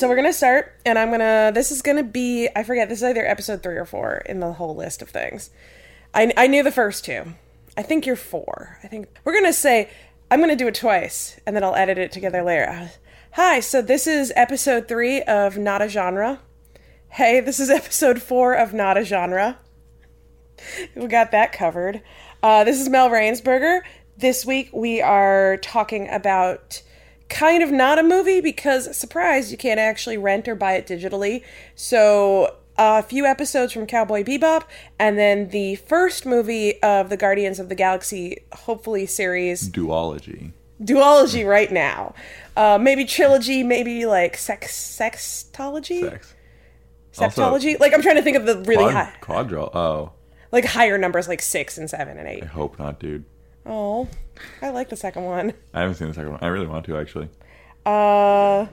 so we're gonna start, and I'm gonna. This is gonna be. I forget. This is either episode three or four in the whole list of things. I I knew the first two. I think you're four. I think we're gonna say. I'm gonna do it twice, and then I'll edit it together later. Uh, Hi. So this is episode three of Not a Genre. Hey, this is episode four of Not a Genre. We got that covered. Uh, this is Mel Rainsberger. This week we are talking about kind of not a movie because, surprise, you can't actually rent or buy it digitally. So, a few episodes from Cowboy Bebop, and then the first movie of the Guardians of the Galaxy, hopefully, series Duology. duology right now. Uh, maybe trilogy, maybe like sex sextology, Sex. Also, septology. like I'm trying to think of the really Quad, high, quadro. Oh, like higher numbers, like six and seven and eight. I hope not, dude. Oh, I like the second one. I haven't seen the second one. I really want to actually. Uh,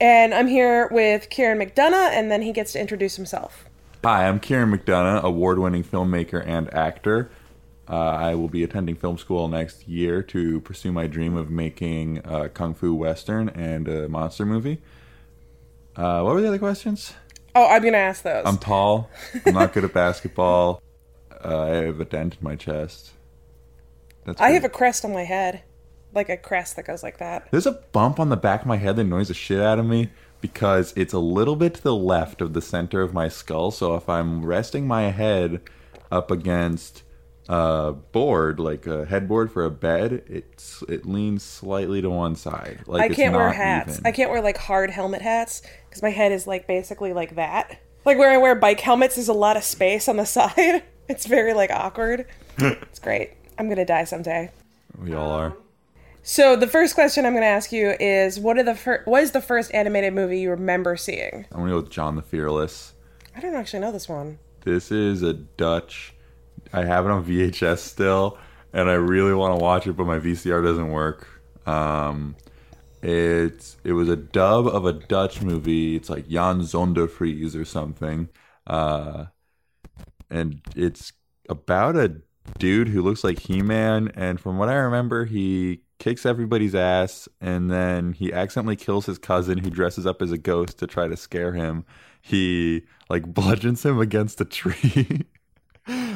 and I'm here with Ciaran McDonough, and then he gets to introduce himself. Hi, I'm Ciaran McDonough, award-winning filmmaker and actor. Uh, I will be attending film school next year to pursue my dream of making a kung fu western and a monster movie. Uh, what were the other questions? Oh, I'm gonna ask those. I'm tall. I'm not good at basketball. Uh, I have a dent in my chest. That's I have a crest on my head, like a crest that goes like that. There's a bump on the back of my head that annoys the shit out of me because it's a little bit to the left of the center of my skull. So if I'm resting my head up against a board, like a headboard for a bed, it's it leans slightly to one side. Like I can't wear hats. even. I can't wear like hard helmet hats because my head is like basically like that. Like where I wear bike helmets, there's a lot of space on the side. It's very like awkward. it's great. I'm gonna die someday. We all are. So the first question I'm gonna ask you is, what are the fir- what is the first animated movie you remember seeing? I'm gonna go with John the Fearless. I don't actually know this one. This is a Dutch. I have it on VHS still, and I really want to watch it, but my VCR doesn't work. Um, it's it was a dub of a Dutch movie. It's like Jan Zondervries or something, uh, and it's about a dude who looks like He-Man. And from what I remember, he kicks everybody's ass, and then he accidentally kills his cousin who dresses up as a ghost to try to scare him. He like bludgeons him against a tree.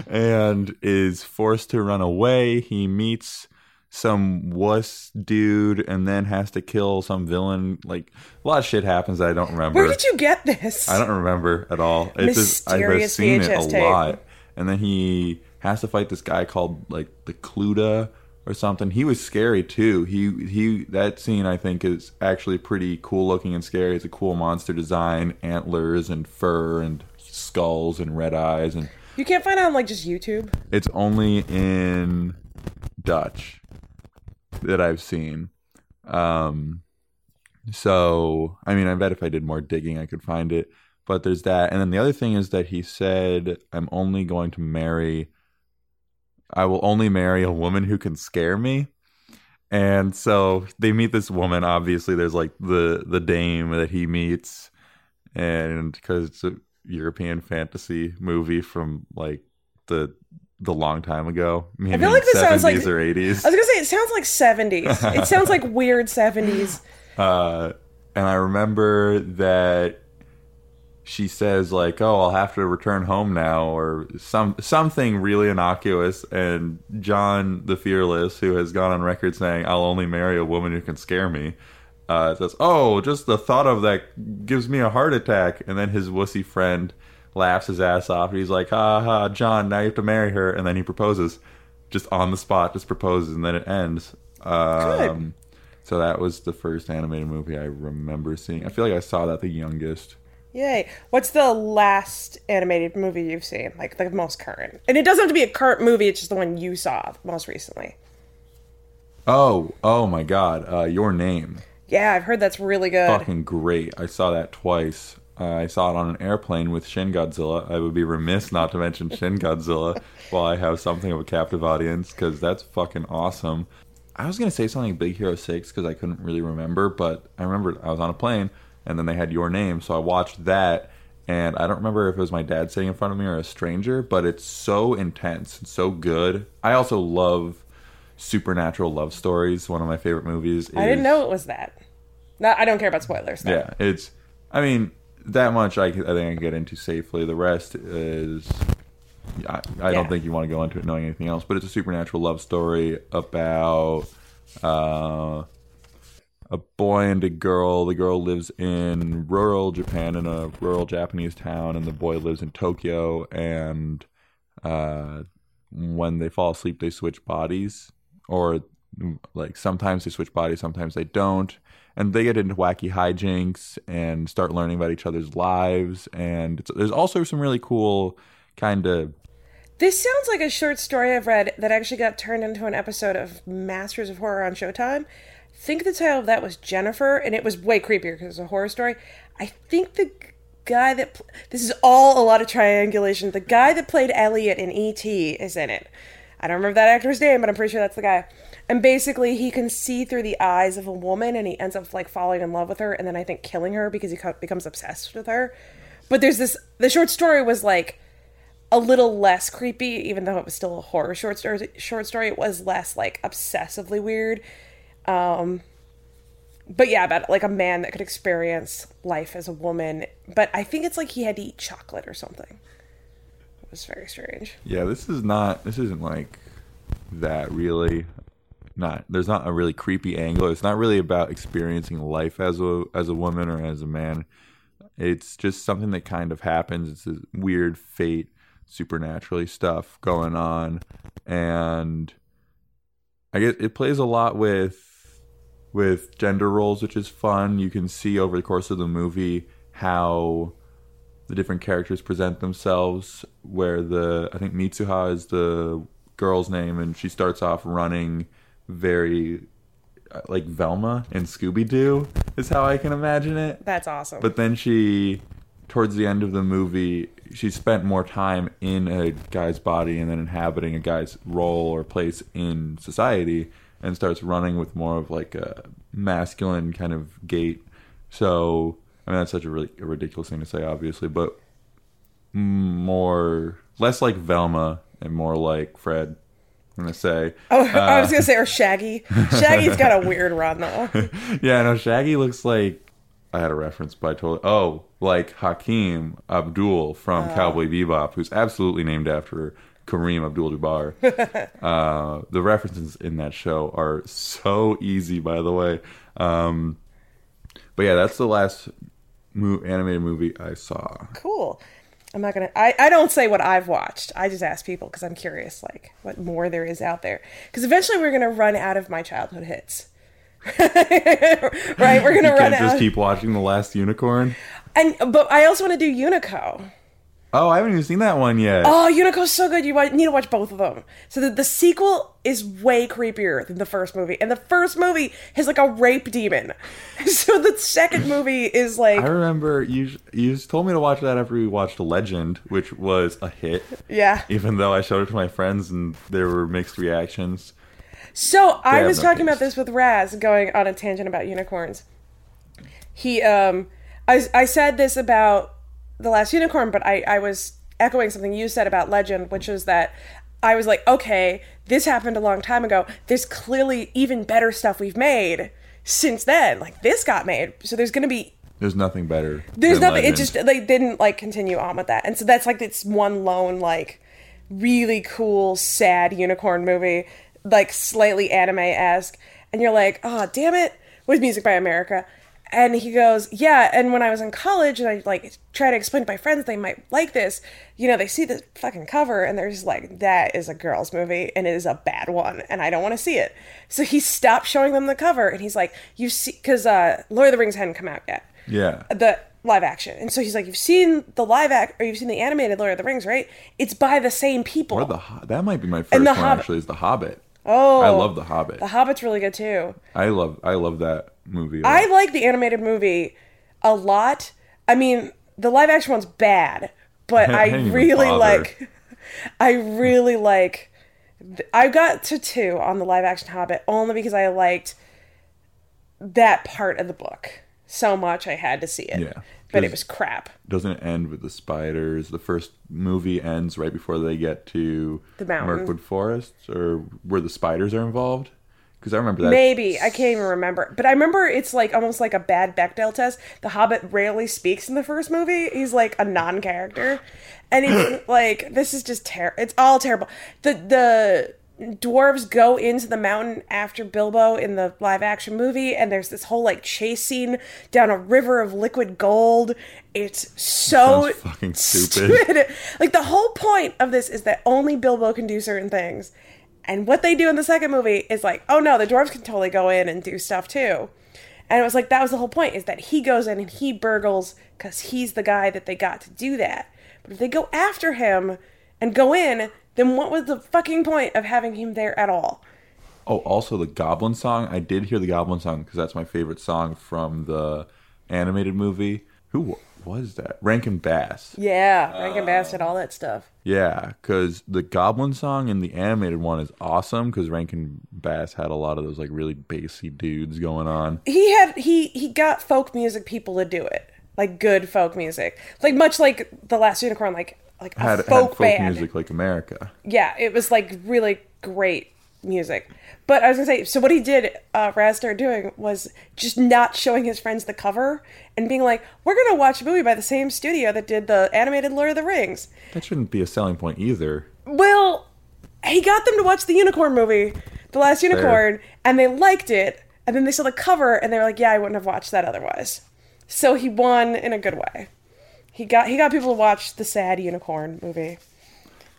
and is forced to run away. He meets some wuss dude and then has to kill some villain. Like a lot of shit happens that I don't remember. Where did you get this? I don't remember at all. It's just I've Mysterious seen it a tape. lot. And then he has to fight this guy called like the Cluda or something. He was scary too. He he that scene I think is actually pretty cool looking and scary. It's a cool monster design, antlers and fur and skulls and red eyes and You can't find it on like just YouTube. it's only in Dutch that I've seen. Um, so I mean, I bet if I did more digging, I could find it. But there's that, and then the other thing is that he said, "I'm only going to marry. I will only marry a woman who can scare me." And so they meet this woman. Obviously, there's like the the dame that he meets, and because it's a European fantasy movie from like the the long time ago. I feel like this sounds like- or eighties. I was gonna say it sounds like 70s. it sounds like weird 70s. Uh, and I remember that she says like, "Oh, I'll have to return home now," or some something really innocuous. And John the Fearless, who has gone on record saying, "I'll only marry a woman who can scare me," uh, says, "Oh, just the thought of that gives me a heart attack." And then his wussy friend laughs his ass off. He's like, "Ha ha, John, now you have to marry her." And then he proposes, just on the spot, just proposes, and then it ends. Um, so that was the first animated movie I remember seeing. I feel like I saw that the youngest. Yay. What's the last animated movie you've seen? Like the most current. And it doesn't have to be a current movie, it's just the one you saw most recently. Oh, oh my God! Uh, Your Name, Yeah, I've heard that's really good. fucking great. I saw that twice. Uh, I saw it on an airplane with Shin Godzilla. I would be remiss not to mention Shin Godzilla while I have something of a captive audience because that's fucking awesome. I was gonna say something Big Hero Six because I couldn't really remember, but I remembered I was on a plane and then they had Your Name, so I watched that. And I don't remember if it was my dad sitting in front of me or a stranger, but it's so intense and so good. I also love supernatural love stories. One of my favorite movies. Is, I didn't know it was that. No, I don't care about spoilers. Though. Yeah, it's. I mean, that much I, I think I can get into safely. The rest is. I, I Yeah. don't think you want to go into it knowing anything else, but it's a supernatural love story about uh, a boy and a girl. The girl lives in rural Japan in a rural Japanese town, and the boy lives in Tokyo. And uh, when they fall asleep, they switch bodies, or like sometimes they switch bodies, sometimes they don't and they get into wacky hijinks and start learning about each other's lives. And there's also some really cool kind of This sounds like a short story I've read that actually got turned into an episode of Masters of Horror on Showtime. Think the title of that was Jennifer, and it was way creepier because it's a horror story. I think the guy that pl- this is all a lot of triangulation. The guy that played Elliot in E.T. is in it. I don't remember that actor's name, but I'm pretty sure that's the guy. And basically, he can see through the eyes of a woman, and he ends up like falling in love with her, and then I think killing her because he co- becomes obsessed with her. But there's this. The short story was like a little less creepy, even though it was still a horror short story. Short story, it was less like obsessively weird. Um, but yeah, about like a man that could experience life as a woman. But I think it's like he had to eat chocolate or something. It was very strange. yeah. This is not. This isn't like that really. Not there's not a really creepy angle. It's not really about experiencing life as a as a woman or as a man. It's just something that kind of happens. It's this weird fate, supernaturally stuff going on, and I guess it plays a lot with with gender roles, which is fun. You can see over the course of the movie how the different characters present themselves. Where the I think Mitsuha is the girl's name, and she starts off running very uh, like Velma and Scooby Doo is how I can imagine it. That's awesome. But then she, towards the end of the movie, she spent more time in a guy's body and then inhabiting a guy's role or place in society and starts running with more of like a masculine kind of gait. So, I mean, that's such a really a ridiculous thing to say, obviously, but more, less like Velma and more like Fred. I'm going to say. oh, I was uh, gonna say or Shaggy. Shaggy's got a weird run though. yeah, no, Shaggy looks like I had a reference, but I totally oh, like Hakeem Abdul from uh. Cowboy Bebop, who's absolutely named after Kareem Abdul-Jabbar. uh, the references in that show are so easy, by the way. Um, but yeah, that's the last mo- animated movie I saw. Cool. I'm not gonna. I, I don't say what I've watched. I just ask people because I'm curious, like what more there is out there. Because eventually we're gonna run out of my childhood hits. right? We're gonna You run can't out. just keep watching The Last Unicorn. and but I also want to do Unico. Oh, I haven't even seen that one yet. Oh, Unico's so good. You wa- need to watch both of them. So the, the sequel is way creepier than the first movie, and the first movie has like a rape demon. So the second movie is like I remember you you told me to watch that after we watched Legend, which was a hit. yeah. Even though I showed it to my friends and there were mixed reactions. So I was no talking about this with Raz, going on a tangent about unicorns. He, um, I, I said this about the last unicorn, but I, I was echoing something you said about Legend, which was that I was like, okay, this happened a long time ago. There's clearly even better stuff we've made since then. Like this got made, so there's gonna be There's nothing better. there's nothing. It just they didn't like continue on with that, and so that's like it's one lone like really cool sad unicorn movie, like slightly anime esque, and you're like, oh damn it, with music by America. And he goes, yeah. And when I was in college, and I like try to explain to my friends they might like this, you know, they see the fucking cover and they're just like, that is a girl's movie and it is a bad one, and I don't want to see it. So he stopped showing them the cover, and he's like, you see, because uh, Lord of the Rings hadn't come out yet Yeah. the live action. And so he's like, you've seen the live act or you've seen the animated Lord of the Rings, right? It's by the same people. Or the that might be my first And the one Hobbit. actually is The Hobbit. Oh, I love The Hobbit. The Hobbit's really good too. I love I love that movie. I like the animated movie a lot. I mean, the live action one's bad, but I I really like. I really like. I got to two on the live action Hobbit only because I liked that part of the book so much. I had to see it. Yeah. But it was crap. doesn't it end with the spiders. The first movie ends right before they get to The mountain. Mirkwood Forest or where the spiders are involved. Because I remember that. Maybe I can't even remember, but I remember it's like almost like a bad Bechdel test. The Hobbit rarely speaks in the first movie; he's like a non-character, and he's like this is just terrible. It's all terrible. The the dwarves go into the mountain after Bilbo in the live action movie, and there's this whole like chase scene down a river of liquid gold. It's so fucking stupid. Like the whole point of this is that only Bilbo can do certain things. And what they do in the second movie is like, oh no, the dwarves can totally go in and do stuff too. And it was like that was the whole point is that he goes in and he burgles because he's the guy that they got to do that. But if they go after him and go in, then what was the fucking point of having him there at all? Oh, also the Goblin song. I did hear the Goblin song because that's my favorite song from the animated movie. Who was that? Rankin Bass. Yeah, Rankin Bass did all that stuff. Yeah, because the Goblin song in the animated one is awesome because Rankin Bass had a lot of those like really bassy dudes going on. He had he he got folk music people to do it, like good folk music, like much like the Last Unicorn, like like a Had, folk, had folk band. music like America. yeah, it was like really great music. But I was gonna say, so what he did, uh, Raz started doing was just not showing his friends the cover and being like, "We're gonna watch a movie by the same studio that did the animated Lord of the Rings." That shouldn't be a selling point either. Well, he got them to watch the unicorn movie, The Last Unicorn, and they liked it. And then they saw the cover and they were like, "Yeah, I wouldn't have watched that otherwise." So he won in a good way. He got he got people to watch the sad unicorn movie.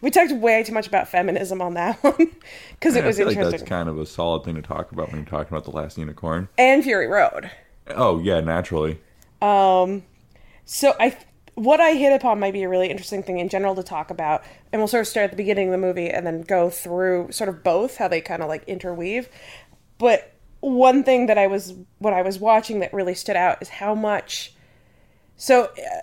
We talked way too much about feminism on that one because it I was feel like interesting. that's kind of a solid thing to talk about when you're talking about the last unicorn. and Fury Road. Oh yeah, naturally. Um, So I, what I hit upon might be a really interesting thing in general to talk about, and we'll sort of start at the beginning of the movie and then go through sort of both how they kind of like interweave. But one thing that I was what I was watching that really stood out is how much. So, uh,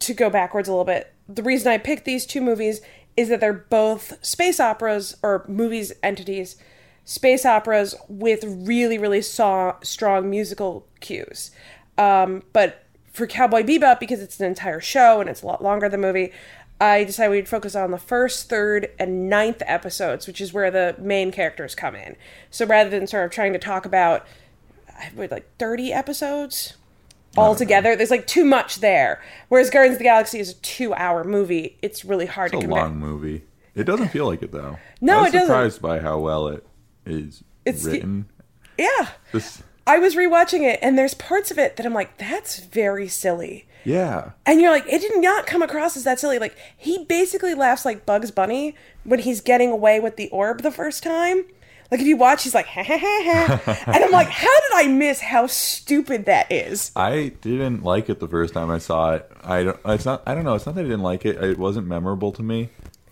to go backwards a little bit, the reason I picked these two movies is that they're both space operas or movies entities, space operas with really really saw, strong musical cues. Um, but for Cowboy Bebop, because it's an entire show and it's a lot longer than the movie, I decided we'd focus on the first, third, and ninth episodes, which is where the main characters come in. So rather than sort of trying to talk about, I would like thirty episodes all together, there's like too much there. Whereas Guardians of the Galaxy is a two-hour movie; it's really hard It's to a compare. long movie. It doesn't feel like it though. No, I was it doesn't. surprised by how well it is It's- written. Yeah, This, I was rewatching it, and there's parts of it that I'm like, that's very silly. yeah, And you're like, it did not come across as that silly. Like, he basically laughs like Bugs Bunny when he's getting away with the orb the first time. Like, if you watch, he's like, ha ha ha ha. and I'm like, how did I miss how stupid that is? I didn't like it the first time I saw it. I don't. It's not. I don't know. It's not that I didn't like it. It wasn't memorable to me,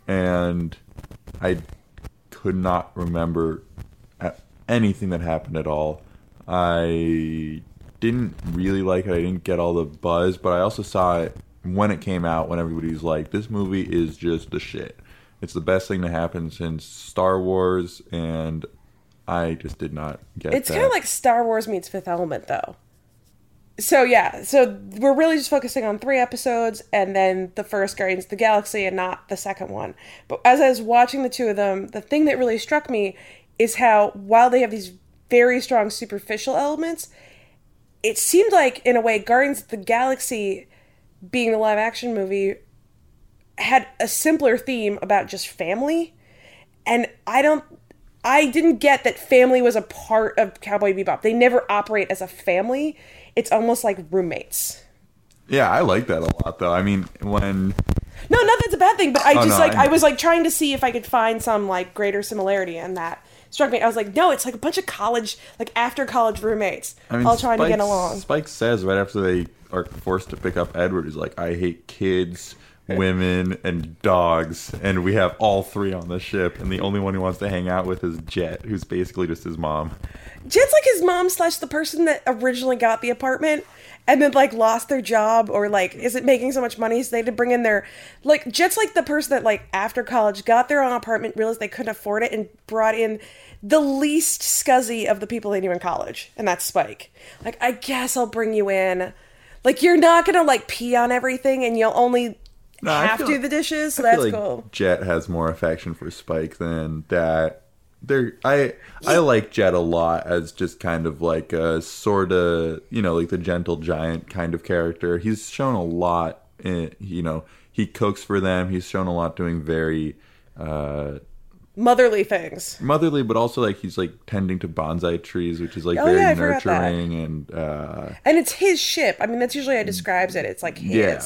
and I could not remember anything that happened at all. I didn't really like it. I didn't get all the buzz, but I also saw it when it came out. When everybody's like, "This movie is just the shit." It's the best thing to happen since Star Wars, and I just did not get. It's kind of like Star Wars meets Fifth Element, though. So, yeah, so we're really just focusing on three episodes and then the first Guardians of the Galaxy and not the second one. But as I was watching the two of them, the thing that really struck me is how, while they have these very strong superficial elements, it seemed like, in a way, Guardians of the Galaxy, being the live action movie, had a simpler theme about just family. And I don't. I didn't get that family was a part of Cowboy Bebop. They never operate as a family. It's almost like roommates. Yeah, I like that a lot, though. I mean, when No, not that's a bad thing, but I Oh, just no, like I I, was like trying to see if I could find some like greater similarity and that struck me. I was like, no, it's like a bunch of college like after college roommates all trying to get Spike- along. Spike says right after they are forced to pick up Edward, he's like, "I hate kids, women, and dogs," and we have all three on the ship, and the only one he wants to hang out with is Jet, who's basically just his mom. Jet's like his mom slash the person that originally got the apartment and then like lost their job or like isn't making so much money so they had to bring in their like Jet's like the person that like after college got their own apartment realized they couldn't afford it and brought in the least scuzzy of the people they knew in college and that's Spike. Like I guess I'll bring you in. Like you're not gonna like pee on everything and you'll only No, have to do the dishes, so I that's feel like cool. Jet has more affection for Spike than that they're I I like Jet a lot as just kind of like a sort of you know like the gentle giant kind of character. He's shown a lot. In, you know, he cooks for them. He's shown a lot doing very uh Motherly things. motherly, but also like he's like tending to bonsai trees, which is like Oh, very yeah, I forgot that. nurturing and uh And it's his ship. I mean, that's usually how describes it. It's like his. Yeah.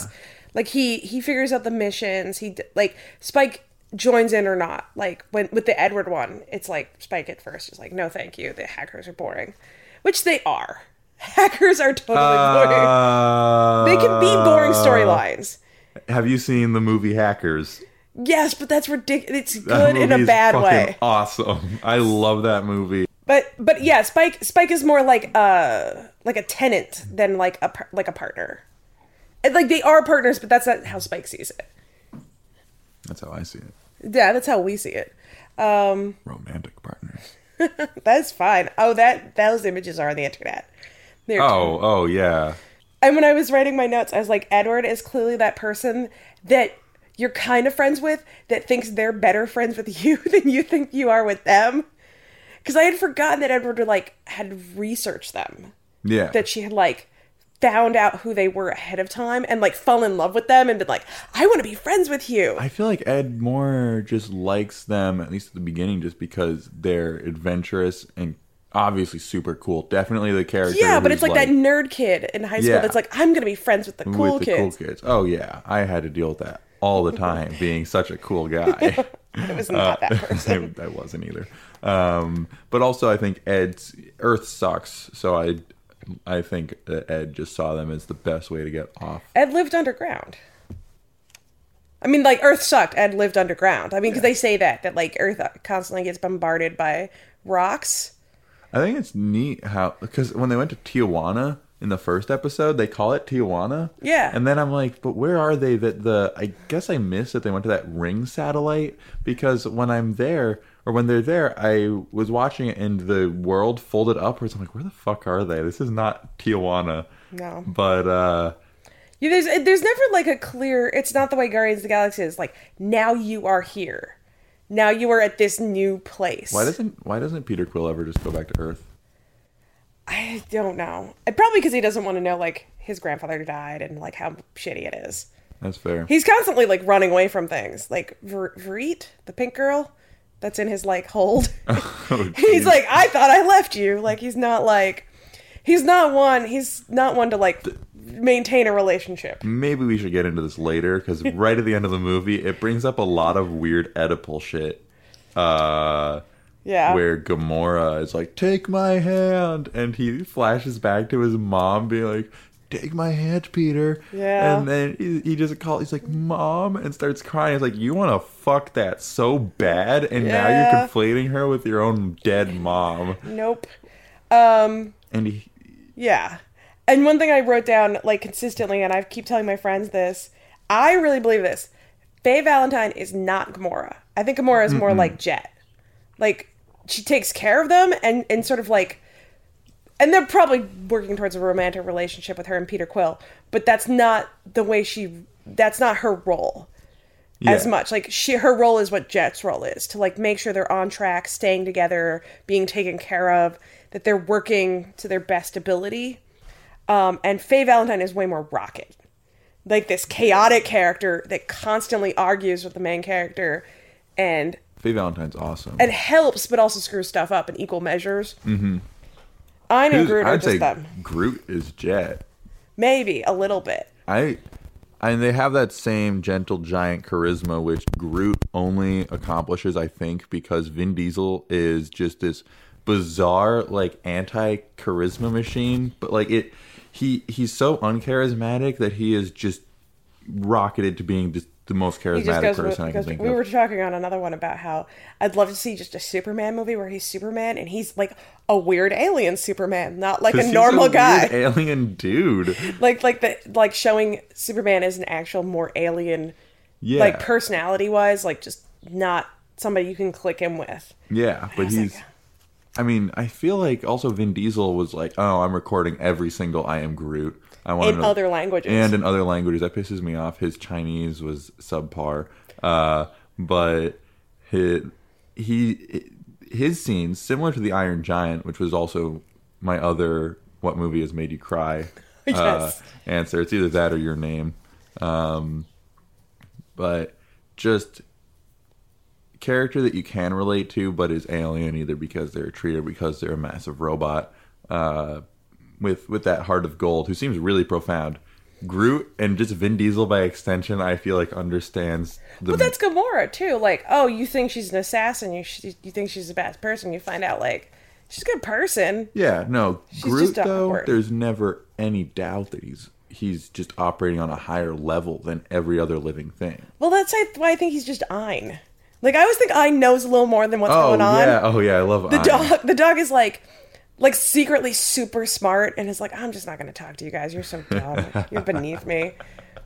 Like he he figures out the missions. He like Spike joins in or not. Like when with the Edward one, it's like Spike at first is like, no, thank you. The hackers are boring, which they are. Hackers are totally boring. uh, They can be boring storylines. Have you seen the movie Hackers? Yes, but that's ridiculous. It's good in a bad way. Awesome. I love that movie. But but yeah, Spike Spike is more like uh like a tenant than like a like a partner. And, like they are partners, but that's not how Spike sees it. That's how I see it. Yeah, that's how we see it. Um, Romantic partners. that's fine. Oh, that those images are on the internet. They're Oh, oh yeah. And when I was writing my notes, I was like, Edward is clearly that person that you're kind of friends with that thinks they're better friends with you than you think you are with them. Because I had forgotten that Edward like had researched them, Yeah. that she had like found out who they were ahead of time and like fall in love with them and been like, I want to be friends with you. I feel like Ed Moore just likes them, at least at the beginning, just because they're adventurous and obviously super cool. Definitely the character. yeah, but it's like, that nerd kid in high school Yeah. that's like, I'm gonna be friends with the cool with the kids. cool kids. Oh yeah, I had to deal with that all the time, being such a cool guy. It was not that person. I, I wasn't either. Um, but also, I think Ed's Earth sucks, so I, I think that Ed just saw them as the best way to get off. Ed lived underground. I mean, like Earth sucked. Ed lived underground. I mean, because they say that that like Earth constantly gets bombarded by rocks. I think it's neat how because when they went to Tijuana in the first episode, they call it Tijuana. Yeah. And then I'm like, but where are they? That the I guess I missed that they went to that ring satellite because when I'm there or when they're there, I was watching it and the world folded upwards. I'm like, where the fuck are they? This is not Tijuana. No. But uh Yeah, there's there's never like a clear. It's not the way Guardians of the Galaxy is. Like now you are here. Now you are at this new place. why doesn't why doesn't Peter Quill ever just go back to Earth? I don't know. Probably because he doesn't want to know like his grandfather died and like how shitty it is. That's fair. He's constantly like running away from things. Like Ver- Verit, the pink girl, that's in his like hold. Oh, he's like, I thought I left you. Like he's not like, he's not one. He's not one to like maintain a relationship. Maybe we should get into this later because right at the end of the movie, it brings up a lot of weird Oedipal shit. Uh, Yeah. where Gamora is like, "Take my hand," and he flashes back to his mom, being like, "Take my hand, Peter." Yeah. And then he, he just calls. He's like, "Mom," and starts crying. He's like, "You want to fuck that so bad, and now you're conflating her with your own dead mom." Nope. Um. And he, Yeah. And one thing I wrote down like consistently, and I keep telling my friends this, I really believe this. Faye Valentine is not Gamora. I think Gamora is more like Jet. Like she takes care of them and and sort of like and they're probably working towards a romantic relationship with her and Peter Quill, but that's not the way she that's not her role as much. Like she her role is what Jet's role is to like make sure they're on track, staying together, being taken care of, that they're working to their best ability. Um, and Faye Valentine is way more rocket. Like this chaotic character that constantly argues with the main character and Faye Valentine's awesome. and helps but also screws stuff up in equal measures. Mm-hmm. I know Who's- Groot I'd just say them. Groot is Jet. Maybe a little bit. I and they have that same gentle giant charisma which Groot only accomplishes I think because Vin Diesel is just this bizarre like anti charisma machine but like it he he's so uncharismatic that he is just rocketed to being just the most charismatic person I can think we of. were talking on another one about how I'd love to see just a Superman movie where he's Superman and he's like a weird alien Superman, not like a he's normal guy. weird alien dude. like like the like showing Superman as an actual more alien Yeah. like personality wise, like just not somebody you can click in with. Yeah, but was like- he's. I mean, I feel like also Vin Diesel was like, "Oh, I'm recording every single I am Groot." I want In other languages. and in other languages. That pisses me off. His Chinese was subpar, uh, but his, he his scenes similar to the Iron Giant, which was also my other "What movie has made you cry?" uh, answer. It's either that or your name. Um, but just character that you can relate to, but is alien either because they're a tree or because they're a massive robot. Uh, with with that heart of gold, who seems really profound. Groot and just Vin Diesel by extension, I feel like understands the. But that's Gamora too. Like, oh, you think she's an assassin? You sh- you think she's a bad person? You find out like she's a good person. yeah, no, Groot just though. awkward. There's never any doubt that he's he's just operating on a higher level than every other living thing. Well, that's why I think he's just Ein. Like, I always think Ein knows a little more than what's Oh going on. Oh yeah, oh yeah, I love The dog, the dog is like, like secretly super smart, and is like, I'm just not going to talk to you guys. You're so dumb. You're beneath me.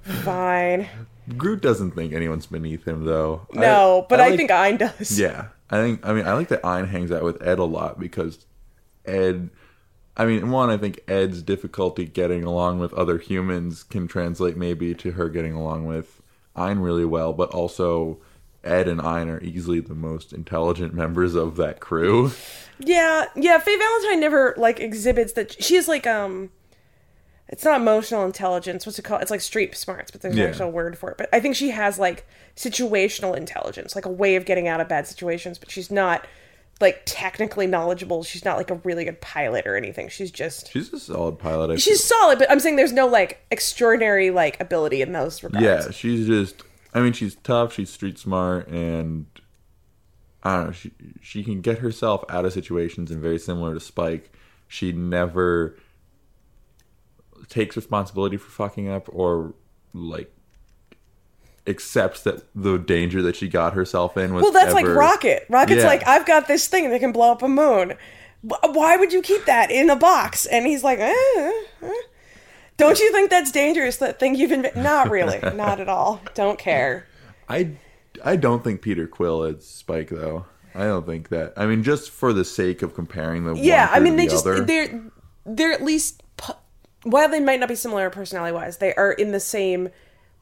Fine. Groot doesn't think anyone's beneath him though. No, but I, like- think Ein does. Yeah, I think. I mean, I like that Ein hangs out with Ed a lot because Ed. I mean, one, I think Ed's difficulty getting along with other humans can translate maybe to her getting along with Ein really well, but also Ed and Ein are easily the most intelligent members of that crew. Yeah, yeah. Faye Valentine never like exhibits that. She's like um, it's not emotional intelligence. What's it called? It's like street smarts, but there's Yeah. an actual word for it. But I think she has like situational intelligence, like a way of getting out of bad situations. But she's not like technically knowledgeable. She's not like a really good pilot or anything. She's just She's a solid pilot. I she's solid. But I'm saying there's no like extraordinary like ability in those regards. Yeah, she's just. I mean, she's tough. She's street smart, and I don't know. She she can get herself out of situations, and very similar to Spike, she never takes responsibility for fucking up or like accepts that the danger that she got herself in was. Well, that's like Rocket. Rocket's Yeah. like, I've got this thing that can blow up a moon. Why would you keep that in a box? And he's like, eh, eh. Don't you think that's dangerous? That thing you've invented? Not really. Not at all. Don't care. I I don't think Peter Quill is Spike though. I don't think that. I mean, just for the sake of comparing the Yeah, one I mean, they the just other. they're they're at least while they might not be similar personality wise, they are in the same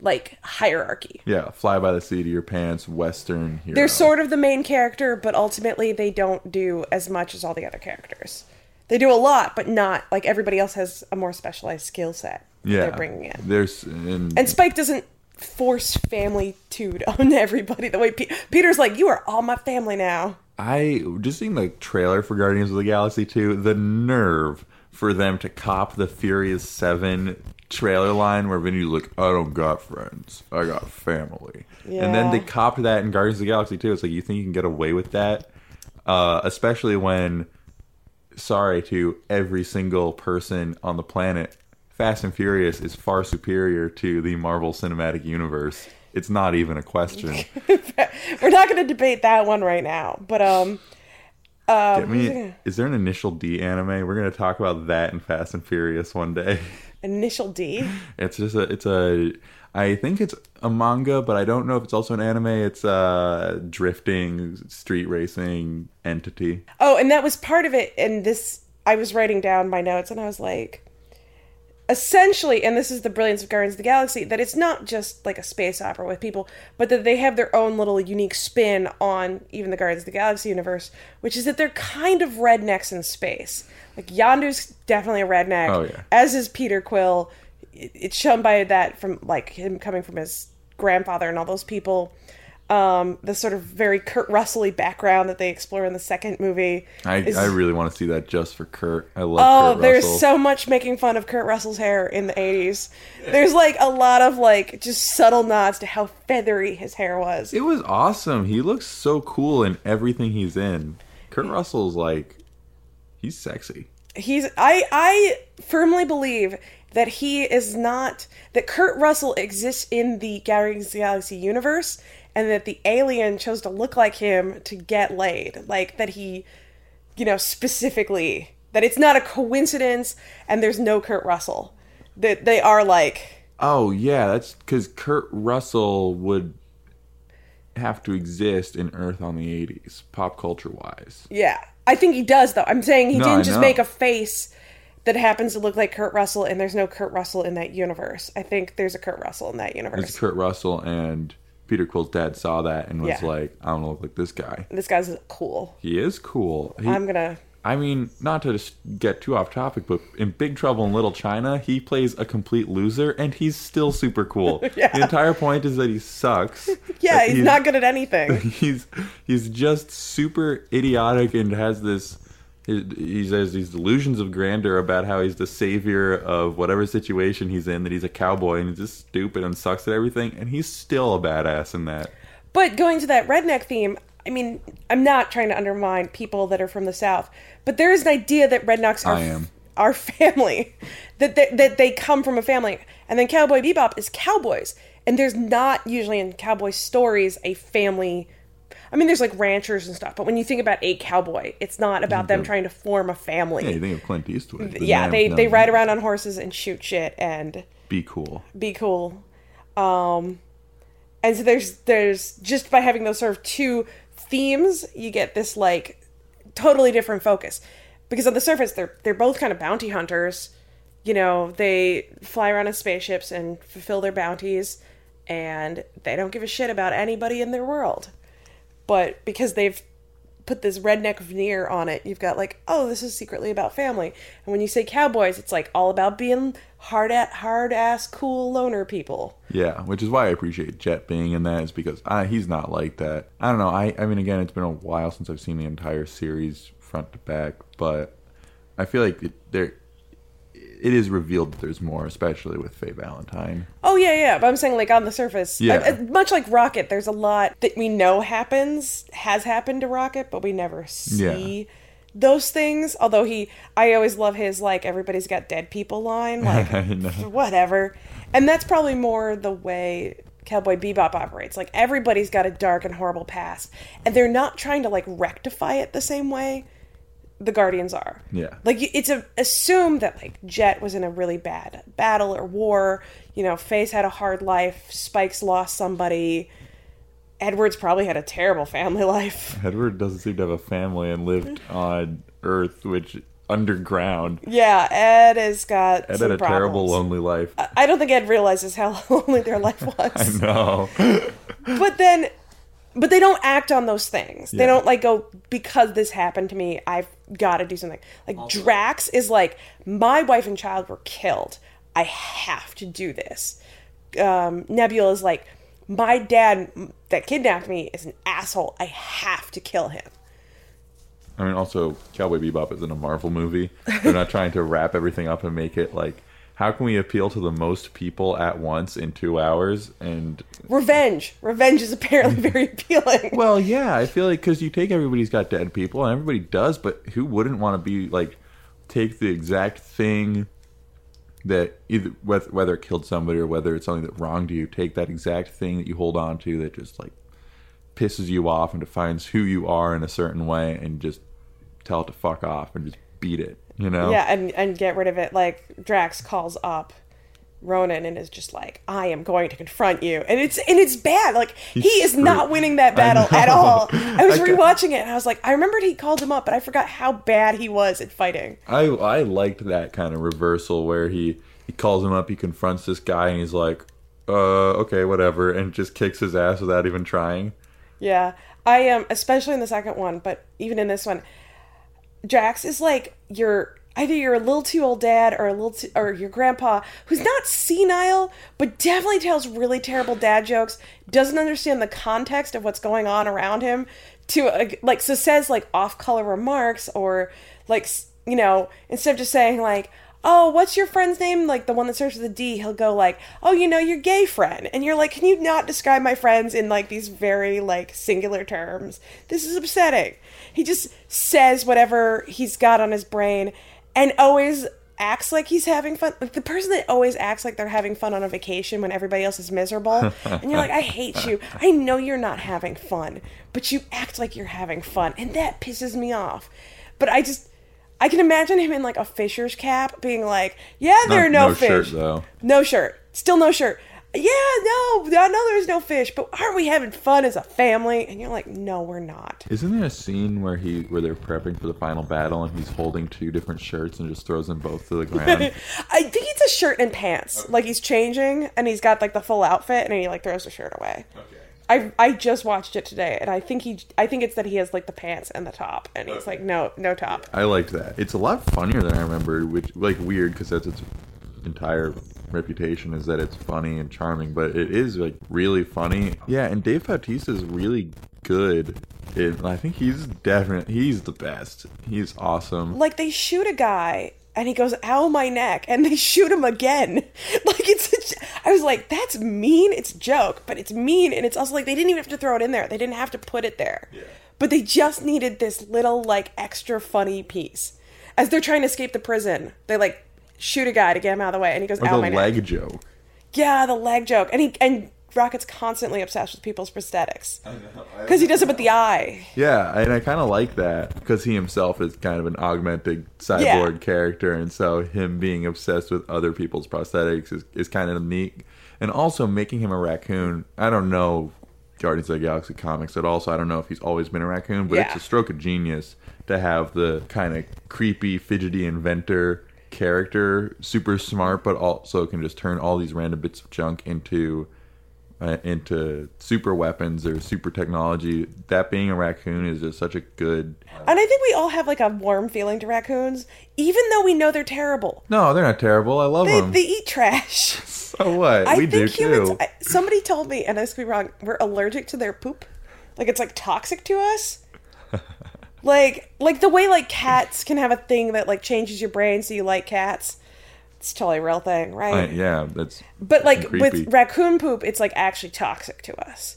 like hierarchy. Yeah, fly by the seat of your pants, Western hero. They're sort of the main character, but ultimately they don't do as much as all the other characters. They do a lot, but not like everybody else has a more specialized skill set yeah. they're bringing in. There's and, And Spike doesn't force family tude on everybody the way Pe- Peter's like, "You are all my family now." I just seeing the trailer for Guardians of the Galaxy 2, the nerve for them to cop the Furious 7 trailer line where Vinny's like, I don't got friends, I got family. And then they copped that in Guardians of the Galaxy 2. It's like, you think you can get away with that? Uh, especially when, sorry to every single person on the planet, Fast and Furious is far superior to the Marvel Cinematic Universe. It's not even a question. We're not going to debate that one right now, but um, uh, Get me, is there an initial D anime? We're gonna talk about that in Fast and Furious one day. initial D. It's just a, it's a, I think it's a manga, but I don't know if it's also an anime. It's a drifting street racing entity. Oh, and that was part of it. And this, I was writing down my notes, and I was like, essentially, and this is the brilliance of Guardians of the Galaxy, that it's not just like a space opera with people, but that they have their own little unique spin on even the Guardians of the Galaxy universe, which is that they're kind of rednecks in space. Like Yondu's definitely a redneck, Oh, yeah. as is Peter Quill. It's shown by that from like him coming from his grandfather and all those people. Um, the sort of very Kurt Russell background that they explore in the second movie. I, is- I really want to see that just for Kurt. I love Oh, Kurt there's Russell. so much making fun of Kurt Russell's hair in the 80s. There's like a lot of like just subtle nods to how feathery his hair was. it was awesome. He looks so cool in everything he's in. Kurt Russell's like, he's sexy. He's I I firmly believe that he is not that Kurt Russell exists in the Guardians of the Galaxy universe and that the alien chose to look like him to get laid. Like that he you know specifically that it's not a coincidence and there's no Kurt Russell. That they are like Oh yeah, that's because Kurt Russell would have to exist in Earth on the '80s, pop culture wise. Yeah. I think he does though. I'm saying he No, didn't I just know. make a face that happens to look like Kurt Russell and there's no Kurt Russell in that universe. I think there's a Kurt Russell in that universe. It's Kurt Russell and Peter Quill's dad saw that and was Yeah. like, I don't look like this guy. This guy's cool. He is cool. He, I'm gonna. I mean, not to just get too off topic, but in Big Trouble in Little China, he plays a complete loser, and he's still super cool. Yeah. The entire point is that he sucks. Yeah, That he's, not good at anything. He's he's just super idiotic and has this. He has these delusions of grandeur about how he's the savior of whatever situation he's in. That he's a cowboy and he's just stupid and sucks at everything, and he's still a badass in that. But going to that redneck theme, I mean, I'm not trying to undermine people that are from the South, but there is an idea that rednecks are our family, that they, that they come from a family, and then Cowboy Bebop is cowboys, and there's not usually in cowboy stories a family. I mean, there's like ranchers and stuff, but when you think about a cowboy, it's not about them trying to form a family. Yeah, you think of Clint Eastwood. yeah, they no, they ride around on horses and shoot shit and Be cool. be cool. Um and so there's there's just by having those sort of two themes, you get this like totally different focus. Because on the surface they're they're both kind of bounty hunters. You know, they fly around in spaceships and fulfill their bounties and they don't give a shit about anybody in their world. But because they've put this redneck veneer on it, you've got like, oh, this is secretly about family. And when you say cowboys, it's like all about being hard at hard ass cool loner people. Yeah, which is why I appreciate Jet being in that is because uh, he's not like that. I don't know. I I mean, again, it's been a while since I've seen the entire series front to back, but I feel like it, there it is revealed that there's more, especially with Faye Valentine. Oh yeah, yeah. But I'm saying like on the surface, Yeah. uh, much like Rocket, there's a lot that we know happens has happened to Rocket, but we never see. Yeah. Those things, although he, I always love his like everybody's got dead people line, like I know. whatever. And that's probably more the way Cowboy Bebop operates. Like everybody's got a dark and horrible past, and they're not trying to like rectify it the same way the Guardians are. Yeah. Like it's a, assumed that like Jet was in a really bad battle or war. You know, Faye's had a hard life. Spikes lost somebody. Edwards probably had a terrible family life. Edward doesn't seem to have a family and lived on Earth, which underground. Yeah, Ed has got Ed had a terrible, lonely life. I don't think Ed realizes how lonely their life was. I know. but then but they don't act on those things. They don't like go because this happened to me i've got to do something. Like drax is like my wife and child were killed. I have to do this. Um, nebula is like my dad that kidnapped me is an asshole. I have to kill him. I mean, also, Cowboy Bebop isn't a Marvel movie. They're not trying to wrap everything up and make it like, how can we appeal to the most people at once in two hours? And revenge revenge is apparently very appealing well, yeah, I feel like because you take everybody's got dead people, and everybody does, but who wouldn't want to be like, take the exact thing that either whether, whether it killed somebody or whether it's something that wronged you, take that exact thing that you hold on to that just like pisses you off and defines who you are in a certain way, and just tell it to fuck off and just beat it. You know? yeah and, and get rid of it. Like drax calls up ronan and is just like i am going to confront you. And it's and it's bad. Like he He's is not winning that battle at all. I was I rewatching it and i was like i remembered he called him up but i forgot how bad he was at fighting. I I liked that kind of reversal where he he calls him up, he confronts this guy, and he's like, "Uh, okay, whatever," and just kicks his ass without even trying. yeah. I am especially in the second one but even in this one drax is like your either you're a little too old dad or a little too, or your grandpa who's not senile but definitely tells really terrible dad jokes doesn't understand the context of what's going on around him to uh, like so says like off color remarks or like you know instead of just saying like oh what's your friend's name? Like the one that starts with a d he'll go like oh you know your gay friend. And you're like can you not describe my friends in like these very like singular terms? This is upsetting he just says whatever he's got on his brain and always acts like he's having fun. Like the person that always acts like they're having fun on a vacation when everybody else is miserable and you're like i hate you. I know you're not having fun but you act like you're having fun and that pisses me off. But i just i can imagine him in like a fisher's cap being like yeah there are no, no fish. shirt, though. no shirt. Still no shirt yeah no i know there's no fish but aren't we having fun as a family and you're like no we're not Isn't there a scene where he where they're prepping for the final battle and he's holding two different shirts and just throws them both to the ground? I think it's a shirt and pants. Like he's changing and he's got like the full outfit and he like throws the shirt away. Okay. I I just watched it today, and I think he I think it's that he has like the pants and the top, and he's like no no top. I liked that. It's a lot funnier than I remembered, which like weird because that's its entire reputation is that it's funny and charming, but it is like really funny. Yeah, and Dave Bautista is really good. It, I think he's definitely he's the best. He's awesome. Like they shoot a guy. And he goes, "Ow, my neck!" And they shoot him again. Like it's, a, I was like, "That's mean." It's joke, but it's mean, and it's also like they didn't even have to throw it in there. They didn't have to put it there. Yeah. But they just needed this little like extra funny piece as they're trying to escape the prison. They like shoot a guy to get him out of the way, and he goes, Or "Ow, the my leg neck." joke. Yeah, the leg joke, and he and Rocket's constantly obsessed with people's prosthetics because he does it with the eye. Yeah, and I kind of like that because he himself is kind of an augmented cyborg Yeah. character, and so him being obsessed with other people's prosthetics is, is kind of neat. And also making him a raccoon. I don't know Guardians of the Galaxy comics at all, so I don't know if he's always been a raccoon, but it's a stroke of genius to have the kind of creepy, fidgety inventor character, super smart, but also can just turn all these random bits of junk into uh, into super weapons or super technology. That being a raccoon is just such a good. And I think we all have like a warm feeling to raccoons, even though we know they're terrible. No, they're not terrible. I love They, them. they eat trash. so what? I we do think humans. too. I, somebody told me, and I could be wrong. We're allergic to their poop. Like it's like toxic to us. like like the way like cats can have a thing that like changes your brain so you like cats. It's totally a real thing, right? I- yeah, that's. But like with raccoon poop, it's like actually toxic to us.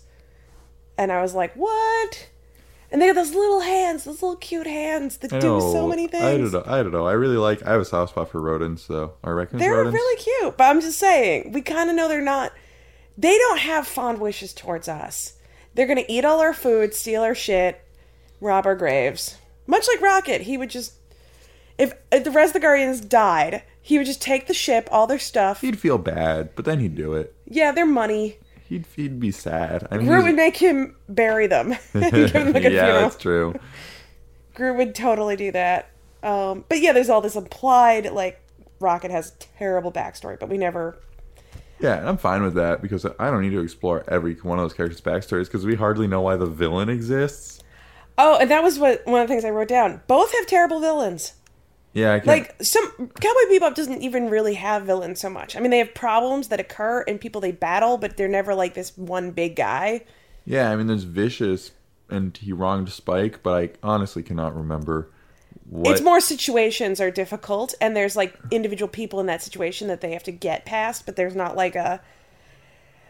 And I was like, what? And they have those little hands, those little cute hands that do so many things. I don't know. I don't know. I really like. I have a soft spot for rodents, though. Are raccoons They're rodents? really cute, but I'm just saying, we kind of know they're not. They don't have fond wishes towards us. They're gonna eat all our food, steal our shit, rob our graves. Much like Rocket, he would just. If, if the rest of the Guardians died, he would just take the ship, all their stuff. He'd feel bad, but then he'd do it. Yeah, their money. He'd he'd be sad. I mean, Groot would make him bury them. Give them like a yeah, funeral. that's true. Groot would totally do that. Um, but yeah, there's all this implied like Rocket has terrible backstory, but we never. Yeah, and I'm fine with that because I don't need to explore every one of those characters' backstories because we hardly know why the villain exists. Oh, and that was what one of the things I wrote down. Both have terrible villains. Yeah, I can't, Like some Cowboy Bebop doesn't even really have villains so much. I mean, they have problems that occur and people they battle, but they're never like this one big guy. Yeah, I mean, there's Vicious, and he wronged Spike, but I honestly cannot remember what. It's more situations are difficult, and there's like individual people in that situation that they have to get past, but there's not like a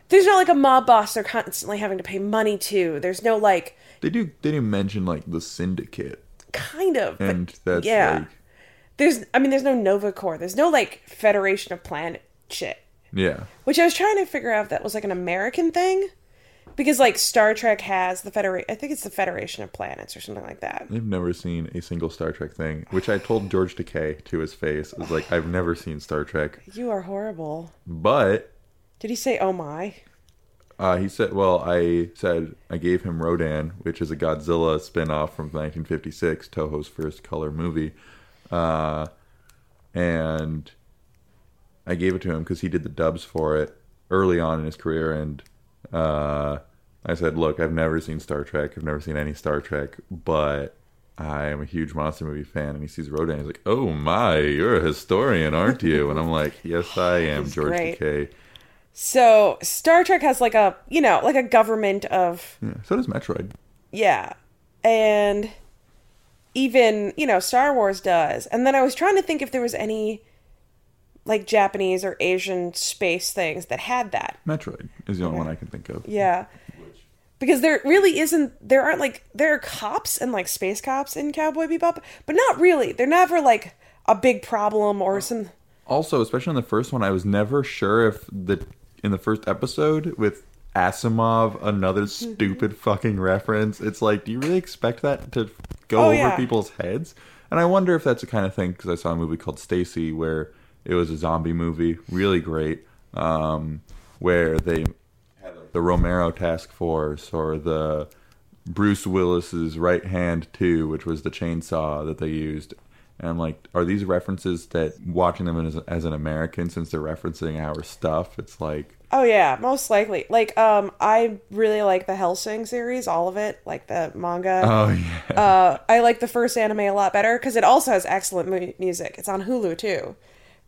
there's not like a mob boss they're constantly having to pay money to. There's no like They do. They do mention like the Syndicate, kind of, and that's yeah. like, There's I mean, there's no Nova Corps. There's no like Federation of Planet shit. yeah, Which I was trying to figure out if that was like an American thing. Because like Star Trek has the Federation I think it's the Federation of Planets or something like that. I've never seen a single Star Trek thing, which I told George Takei to his face. I was like, I've never seen Star Trek, You are horrible. but Did he say oh my? Uh, he said, well, I said I gave him Rodan, which is a Godzilla spin-off from 1956, Toho's first color movie. Uh, and I gave it to him because he did the dubs for it early on in his career. And uh, I said, look, I've never seen Star Trek. I've never seen any Star Trek, but I am a huge monster movie fan. And he sees Rodan. He's like, oh my, you're a historian, aren't you? And I'm like, yes, I am, George great. Takei. So Star Trek has like a you know, like a government of Yeah, so does Metroid. Yeah. And even, you know, Star Wars does. And then I was trying to think if there was any like Japanese or Asian space things that had that. Metroid is the only one I can think of. Yeah. Because there really isn't there aren't like there are cops and like space cops in Cowboy Bebop, but not really. They're never like a big problem or some Also, especially in the first one, I was never sure if the in the first episode with Asimov, another Mm-hmm. stupid fucking reference. It's like, do you really expect that to go Oh, over yeah. people's heads? And I wonder if that's the kind of thing because I saw a movie called Stacy where it was a zombie movie, really great, um, where they had the Romero Task Force or the Bruce Willis's right hand too, which was the chainsaw that they used, And I'm like, are these references that watching them as, as an American, since they're referencing our stuff, it's like, Oh yeah, most likely. Like, um, I really like the Hellsing series, all of it, like the manga. oh yeah, Uh, I like the first anime a lot better because it also has excellent mu- music. It's on Hulu too,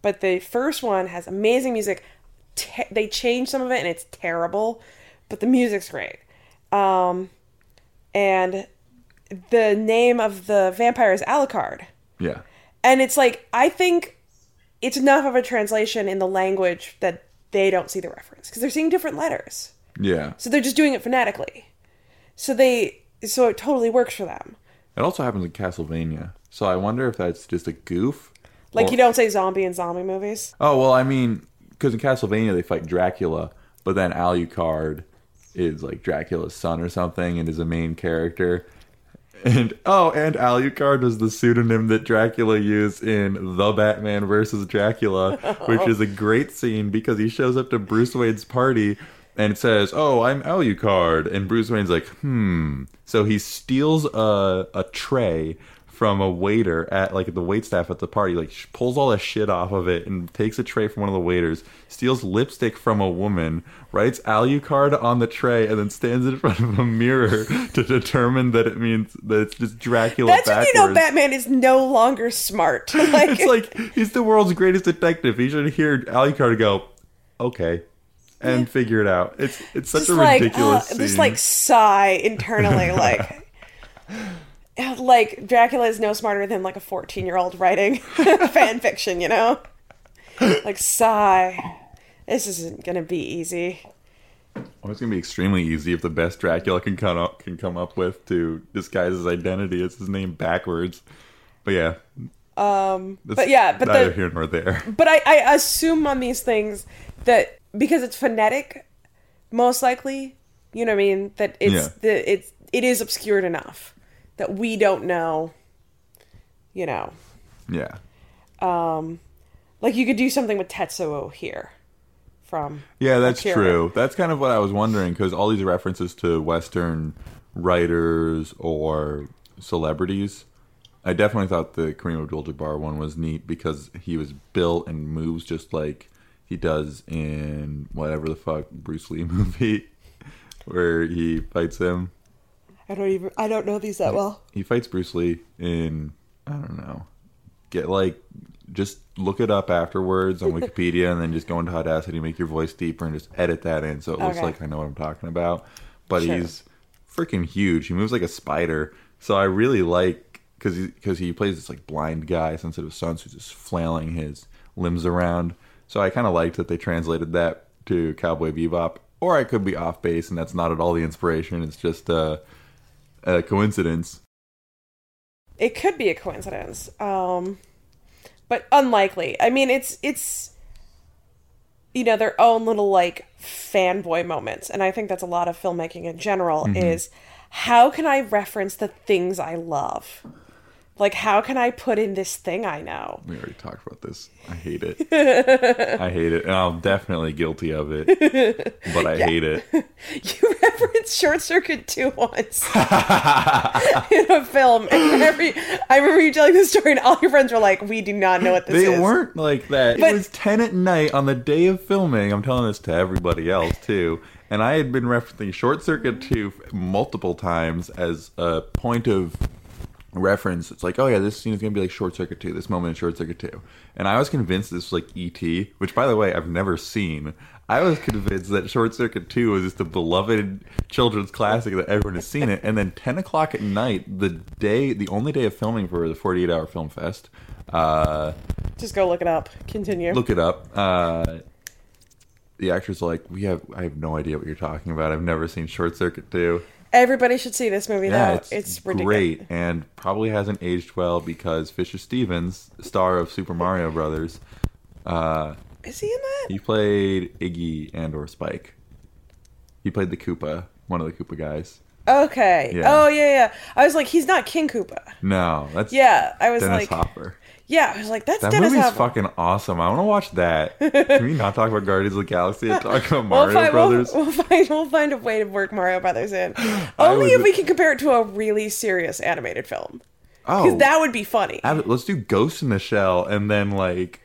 but the first one has amazing music. Te- they changed some of it and it's terrible, but the music's great. Um, and the name of the vampire is Alucard, yeah, and it's like I think it's enough of a translation in the language that they don't see the reference because they're seeing different letters. yeah. So they're just doing it phonetically. So they so it totally works for them. It also happens in Castlevania, so I wonder if that's just a goof. Like or- you don't say zombie in zombie movies. Oh well, I mean, because in Castlevania they fight Dracula, but then Alucard is like Dracula's son or something, and is a main character. And oh, and Alucard was the pseudonym that Dracula used in The Batman versus Dracula, which is a great scene because he shows up to Bruce Wayne's party and says, "Oh, I'm Alucard," and Bruce Wayne's like, "Hmm." So he steals a a tray from a waiter at like the wait staff at the party, like sh- pulls all the shit off of it and takes a tray from one of the waiters, steals lipstick from a woman, writes Alucard on the tray, and then stands in front of a mirror to determine that it means that it's just Dracula That's when backwards. you know Batman is no longer smart. Like, it's like he's the world's greatest detective. He should hear Alucard go, okay, and figure it out. It's it's such just a like ridiculous uh, scene. just like sigh internally, like like Dracula is no smarter than like a fourteen year old writing fan fiction. You know, like sigh. This isn't gonna be easy. Oh, it's gonna be extremely easy if the best Dracula can come up can come up with to disguise his identity. It's his name backwards. But yeah, Um, but yeah, but neither the, here nor there. but I, I assume on these things that because it's phonetic, most likely, you know what I mean, that it's Yeah. the it's it is obscured enough that we don't know, you know. Yeah, um, Like you could do something with Tetsuo here from yeah, that's Akira. true. That's kind of what I was wondering because all these references to Western writers or celebrities. I definitely thought the Kareem Abdul-Jabbar one was neat because he was built and moves just like he does in whatever the fuck Bruce Lee movie where he fights him. I don't even I don't know these that well. he fights Bruce Lee in I don't know. Get like just look it up afterwards on Wikipedia and then just go into Audacity, make your voice deeper and just edit that in so it looks Okay. like I know what I'm talking about. But Sure. he's freaking huge. He moves like a spider. So I really like because he, cause he plays this like blind guy, sensitive son, who's just flailing his limbs around. So I kind of liked that they translated that to Cowboy Bebop. Or I could be off base and that's not at all the inspiration. It's just uh, a coincidence. It could be a coincidence. Um but unlikely. I mean it's it's you know, their own little like fanboy moments. And I think that's a lot of filmmaking in general is how can I reference the things I love? Like how can I put in this thing I know? We already talked about this. I hate it. I hate it. And I'm definitely guilty of it. But I hate it. You referenced Short Circuit 2 once in a film. And every, I remember you telling the story, and all your friends were like, We do not know what this They is. They weren't like that. But- it was 10 at night on the day of filming. I'm telling this to everybody else, too. And I had been referencing Short Circuit 2 multiple times as a point of reference. It's like, oh yeah, this scene is gonna be like Short Circuit Two. This moment in Short Circuit Two, and I was convinced this was like E.T., which by the way I've never seen. I was convinced that Short Circuit Two was just a beloved children's classic that everyone has seen it. And then ten o'clock at night, the day, the only day of filming for the Forty Eight Hour Film Fest. Uh, Just go look it up. Continue. look it up. Uh, the actors are like, we have, I have no idea what you're talking about. I've never seen Short Circuit Two. Everybody should see this movie, Yeah, though. it's, It's, ridiculous. great and probably hasn't aged well because Fisher Stevens, star of Super Mario Brothers, uh, Is he in that? he played Iggy and or Spike. He played the Koopa, one of the Koopa guys. Okay. Yeah. Oh, yeah, yeah. I was like, he's not King Koopa. No, that's Yeah, I was Dennis like, Hopper. Yeah, I was like, that's That Dennis movie's Hopper. fucking awesome. I want to watch that. Can we not talk about Guardians of the Galaxy and talk about We'll Mario find, Brothers? We'll, we'll find we'll find a way to work Mario Brothers in. Only was- if we can compare it to a really serious animated film. Oh, because that would be funny. Ab- Let's do Ghost in the Shell and then like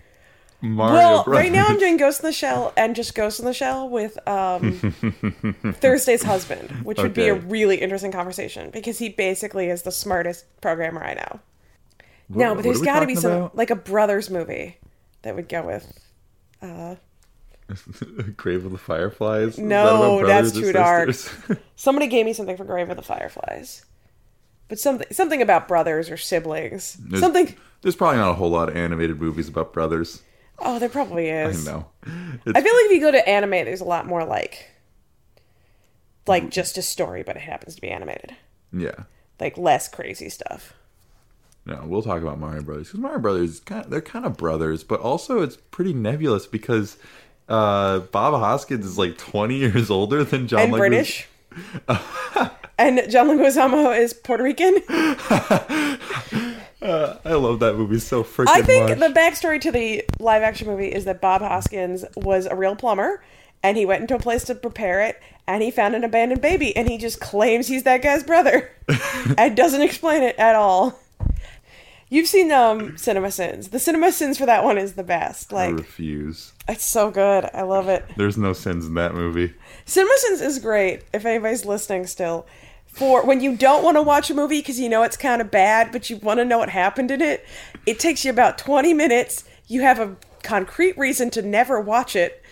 Mario Well, Brothers. right now I'm doing Ghost in the Shell and just Ghost in the Shell with um, Thursday's husband, which would be a really interesting conversation because he basically is the smartest programmer I know. What- no, but there's got to be some about? like a brothers movie that would go with. uh Grave of the Fireflies. That No, that's too dark. Somebody gave me something for Grave of the Fireflies, but something something about brothers or siblings. There's- something. There's probably not a whole lot of animated movies about brothers. Oh, there probably is. I know. I feel like if you go to anime, there's a lot more like, like just a story, but it happens to be animated. Yeah. Like less crazy stuff. No, we'll talk about Mario Brothers because Mario Brothers, kind of, they're kind of brothers, but also it's pretty nebulous because uh, Bob Hoskins is like 20 years older than John and Leguizamo. British. and John Leguizamo is Puerto Rican. I love that movie so freaking I think much. the backstory to the live action movie is that Bob Hoskins was a real plumber and he went into a place to prepare it and he found an abandoned baby and he just claims he's that guy's brother and doesn't explain it at all. You've seen um Cinema Sins. The Cinema Sins for that one is the best. I Like refuse. it's so good. I love it. There's no sins in that movie. Cinema Sins is great if anybody's listening still. For when you don't want to watch a movie because you know it's kind of bad, but you want to know what happened in it, it takes you about 20 minutes. You have a concrete reason to never watch it,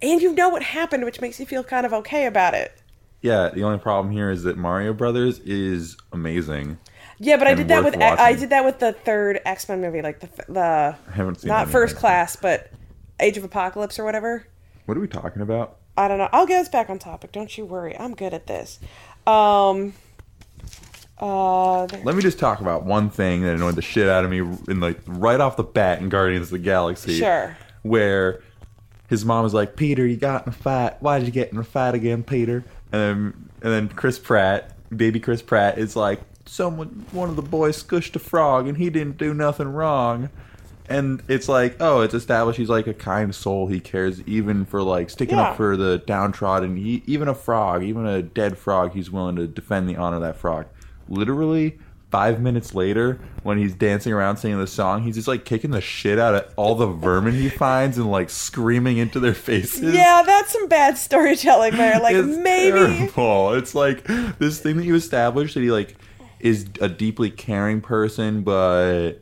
and you know what happened, which makes you feel kind of okay about it. Yeah, the only problem here is that Mario Brothers is amazing. Yeah, but I did that with I did that with the third X Men movie, like the the I haven't seen not First. Class, but Age of Apocalypse or whatever. What are we talking about? I don't know. I'll get us back on topic. Don't you worry. I'm good at this. Um. Uh. Let me just talk about one thing that annoyed the shit out of me in like right off the bat in Guardians of the Galaxy. Sure. Where his mom was like, "Peter, you got in a fight. Why did you get in a fight again, Peter?" And then and then Chris Pratt, baby Chris Pratt, is like, "Someone, one of the boys squished a frog, and he didn't do nothing wrong." And it's like, oh, it's established he's like a kind soul. He cares even for like sticking Yeah. up for the downtrodden. He, even a frog, even a dead frog, he's willing to defend the honor of that frog. Literally, five minutes later, when he's dancing around singing the song, he's just like kicking the shit out of all the vermin he finds and like screaming into their faces. Yeah, that's some bad storytelling there. Like It's maybe. terrible. It's like this thing that you established that he like is a deeply caring person, but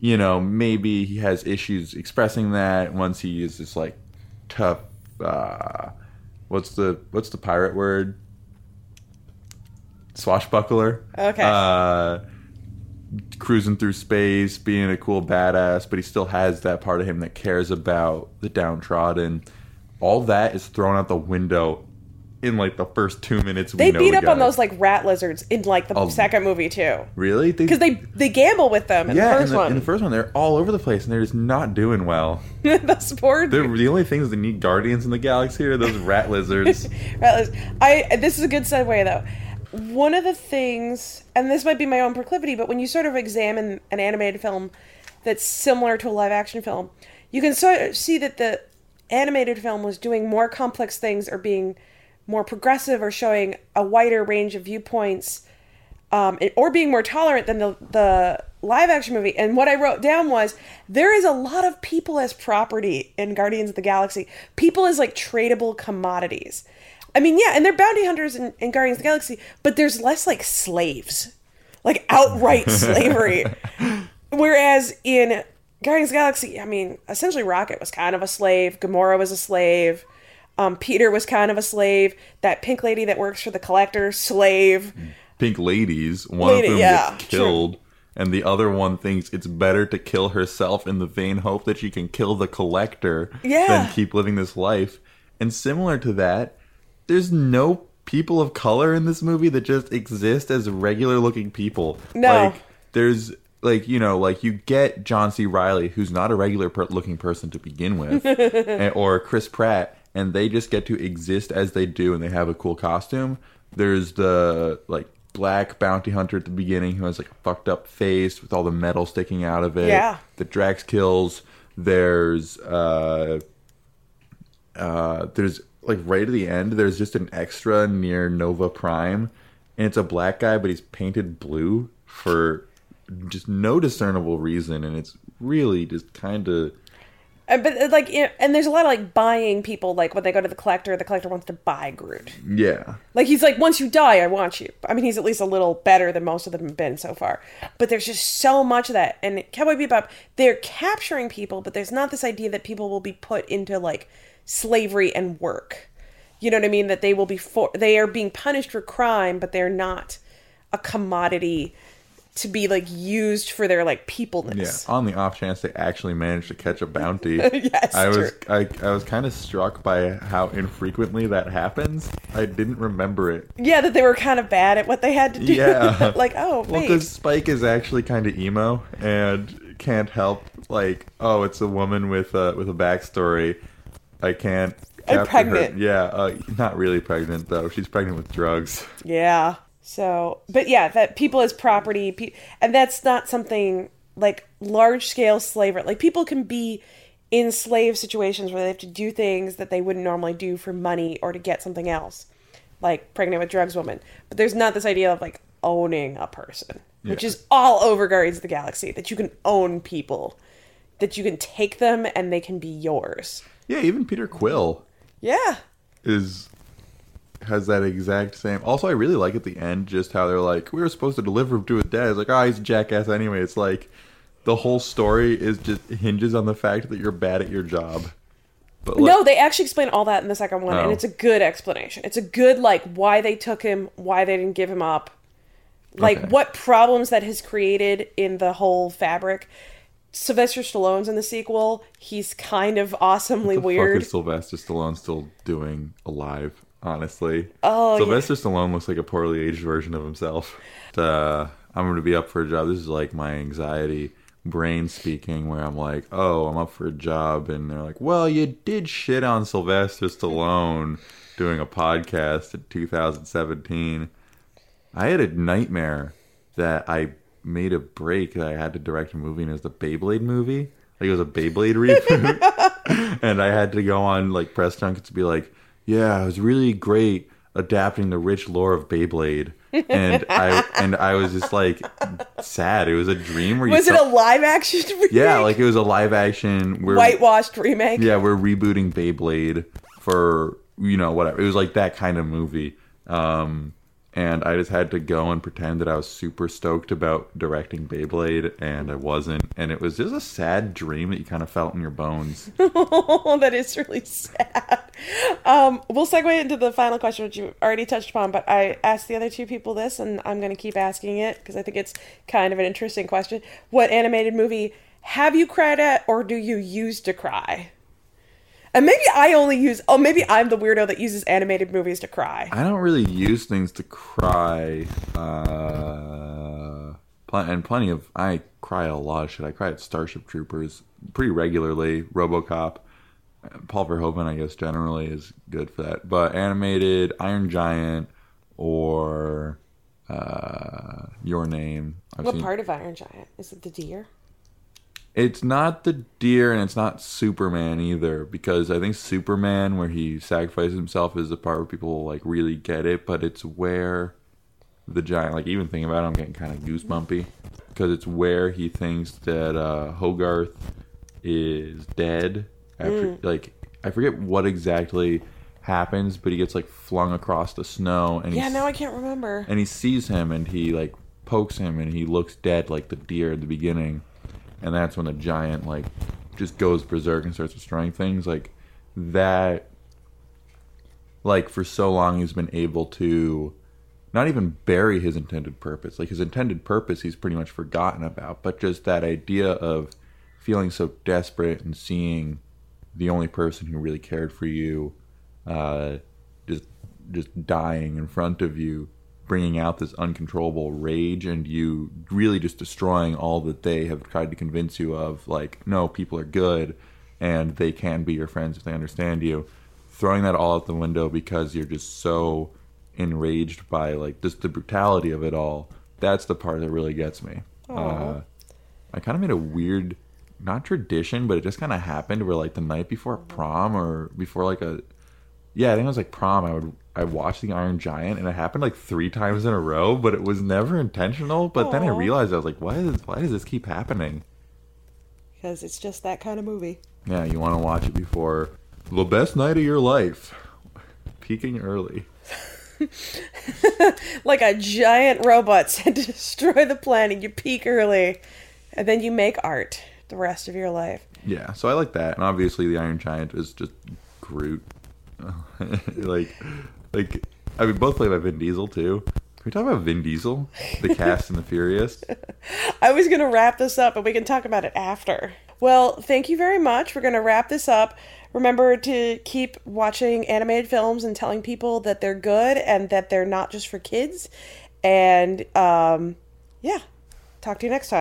you know maybe he has issues expressing that. Once he is this like tough. uh What's the what's the pirate word? Swashbuckler. Okay. Uh, cruising through space, being a cool badass, but he still has that part of him that cares about the downtrodden. All that is thrown out the window in like the first two minutes. They we know beat up on those like rat lizards in like the second movie too, really because they they gamble with them in yeah the in first the, one. in the first one they're all over the place and they're just not doing well. the sport. They're the only things that need guardians in the galaxy are those rat lizards. Rat liz- I this is a good segue though. One of the things, and this might be my own proclivity, but when you sort of examine an animated film that's similar to a live action film, you can sort of see that the animated film was doing more complex things or being more progressive or showing a wider range of viewpoints um, or being more tolerant than the, the live action movie. And what I wrote down was there is a lot of people as property in Guardians of the Galaxy, people as like tradable commodities. I mean, yeah, and they're bounty hunters in, in Guardians of the Galaxy, but there's less like slaves, like outright slavery. Whereas in Guardians of the Galaxy, I mean, essentially Rocket was kind of a slave, Gamora was a slave. Um, Peter was kind of a slave. That pink lady that works for the collector, slave. Pink ladies, one Lady, of them yeah, gets killed. And the other one thinks it's better to kill herself in the vain hope that she can kill the collector Yeah. than keep living this life. And similar to that, there's no people of color in this movie that just exist as regular looking people. No. Like there's like you know like you get John C. Reilly who's not a regular per- looking person to begin with, and, or Chris Pratt, and they just get to exist as they do, and they have a cool costume. There's the like black bounty hunter at the beginning who has like a fucked up face with all the metal sticking out of it. Yeah. that Drax kills. There's uh uh, there's like right at the end, there's just an extra near Nova Prime, and it's a black guy, but he's painted blue for just no discernible reason, and it's really just kind of But uh, like, and there's a lot of like buying people. Like when they go to the collector, the collector wants to buy Groot. yeah. Like he's like, once you die, I want you. I mean, he's at least a little better than most of them have been so far. But there's just so much of that. And Cowboy Bebop, they're capturing people, but there's not this idea that people will be put into like slavery and work. You know what I mean? That they will be for they are being punished for crime, but they're not a commodity to be like used for their like peopleness. Yeah, on the off chance they actually managed to catch a bounty, Yes, I was true. I, I was kind of struck by how infrequently that happens. I didn't remember it. Yeah, that they were kind of bad at what they had to do. Yeah. like, oh, Well, because Spike is actually kind of emo and can't help like, oh, it's a woman with a with a backstory. I can't. Capture pregnant. Her. Yeah, uh, not really pregnant though. She's pregnant with drugs. Yeah. So, but yeah, that people as property, pe- and that's not something like large scale slavery. Like people can be in slave situations where they have to do things that they wouldn't normally do for money or to get something else, like pregnant with drugs woman. But there's not this idea of like owning a person, which is all over Guardians of the Galaxy. That you can own people, that you can take them and they can be yours. Yeah, even Peter Quill Yeah. is has that exact same. Also, I really like at the end just how they're like, we were supposed to deliver him to his dad. It's like, oh, he's a jackass anyway. It's like the whole story is just hinges on the fact that you're bad at your job. But like, no, they actually explain all that in the second one, and Oh. it's a good explanation. It's a good like why they took him, why they didn't give him up, like Okay. what problems that has created in the whole fabric. Sylvester Stallone's in the sequel. He's kind of awesomely the weird. fuck is Sylvester Stallone still doing alive? Honestly, Oh, yeah. Sylvester Stallone looks like a poorly aged version of himself. Uh, I'm going to be up for a job. This is like my anxiety brain speaking, where I'm like, "Oh, I'm up for a job," and they're like, "Well, you did shit on Sylvester Stallone doing a podcast in 2017." I had a nightmare that I made a break that I had to direct a movie, and it was the Beyblade movie. Like it was a Beyblade reboot, and I had to go on like press junkets to be like, "Yeah, it was really great adapting the rich lore of Beyblade." And I and I was just like sad. It was a dream where you Was it saw- a live action? Remake? yeah, like it was a live action where whitewashed remake. yeah, we're rebooting Beyblade for you know whatever. It was like that kind of movie. Um, and I just had to go and pretend that I was super stoked about directing Beyblade, and I wasn't. And it was just a sad dream that you kind of felt in your bones. Oh, that is really sad. Um, we'll segue into the final question, which you already touched upon, but I asked the other two people this, and I'm going to keep asking it because I think it's kind of an interesting question. What animated movie have you cried at, or do you use to cry? And maybe I only use, oh, maybe I'm the weirdo that uses animated movies to cry. I don't really use things to cry. Uh, pl- and plenty of I cry a lot of shit. I cry at Starship Troopers pretty regularly. RoboCop. Paul Verhoeven, I guess, generally is good for that. But animated, Iron Giant, or uh, Your Name. I've What seen- part of Iron Giant? Is it the deer? It's not the deer, and it's not Superman either, because I think Superman, where he sacrifices himself, is the part where people like really get it. But it's where the giant, like even thinking about it, I'm getting kind of goosebumpy, because it's where he thinks that uh, Hogarth is dead. After like I forget what exactly happens, but he gets like flung across the snow, and Yeah, he's- no, I can't remember. and he sees him and he like pokes him and he looks dead like the deer at the beginning and that's when the giant like just goes berserk and starts destroying things. Like that like for so long he's been able to not even bury his intended purpose. Like his intended purpose he's pretty much forgotten about but just that idea of feeling so desperate and seeing the only person who really cared for you uh, just just dying in front of you, bringing out this uncontrollable rage, and you really just destroying all that they have tried to convince you of. Like, no, people are good, and they can be your friends if they understand you. Throwing that all out the window because you're just so enraged by like just the brutality of it all. That's the part that really gets me. Uh, I kind of made a weird, not tradition, but it just kind of happened where like the night before prom or before like a, yeah, I think it was like prom. I would I watched the Iron Giant, and it happened like three times in a row, but it was never intentional. But then I realized I was like, why is why does this keep happening? Because it's just that kind of movie. Yeah, you want to watch it before the best night of your life, peaking early. Like a giant robot said to destroy the planet. You peak early, and then you make art the rest of your life. Yeah, so I like that, and obviously the Iron Giant is just Groot. like, like I mean, both played by Vin Diesel too. Can we talk about Vin Diesel, the Fast and the Furious? I was going to wrap this up, but we can talk about it after. Well, thank you very much. We're going to wrap this up. Remember to keep watching animated films and telling people that they're good and that they're not just for kids. And um, yeah, talk to you next time.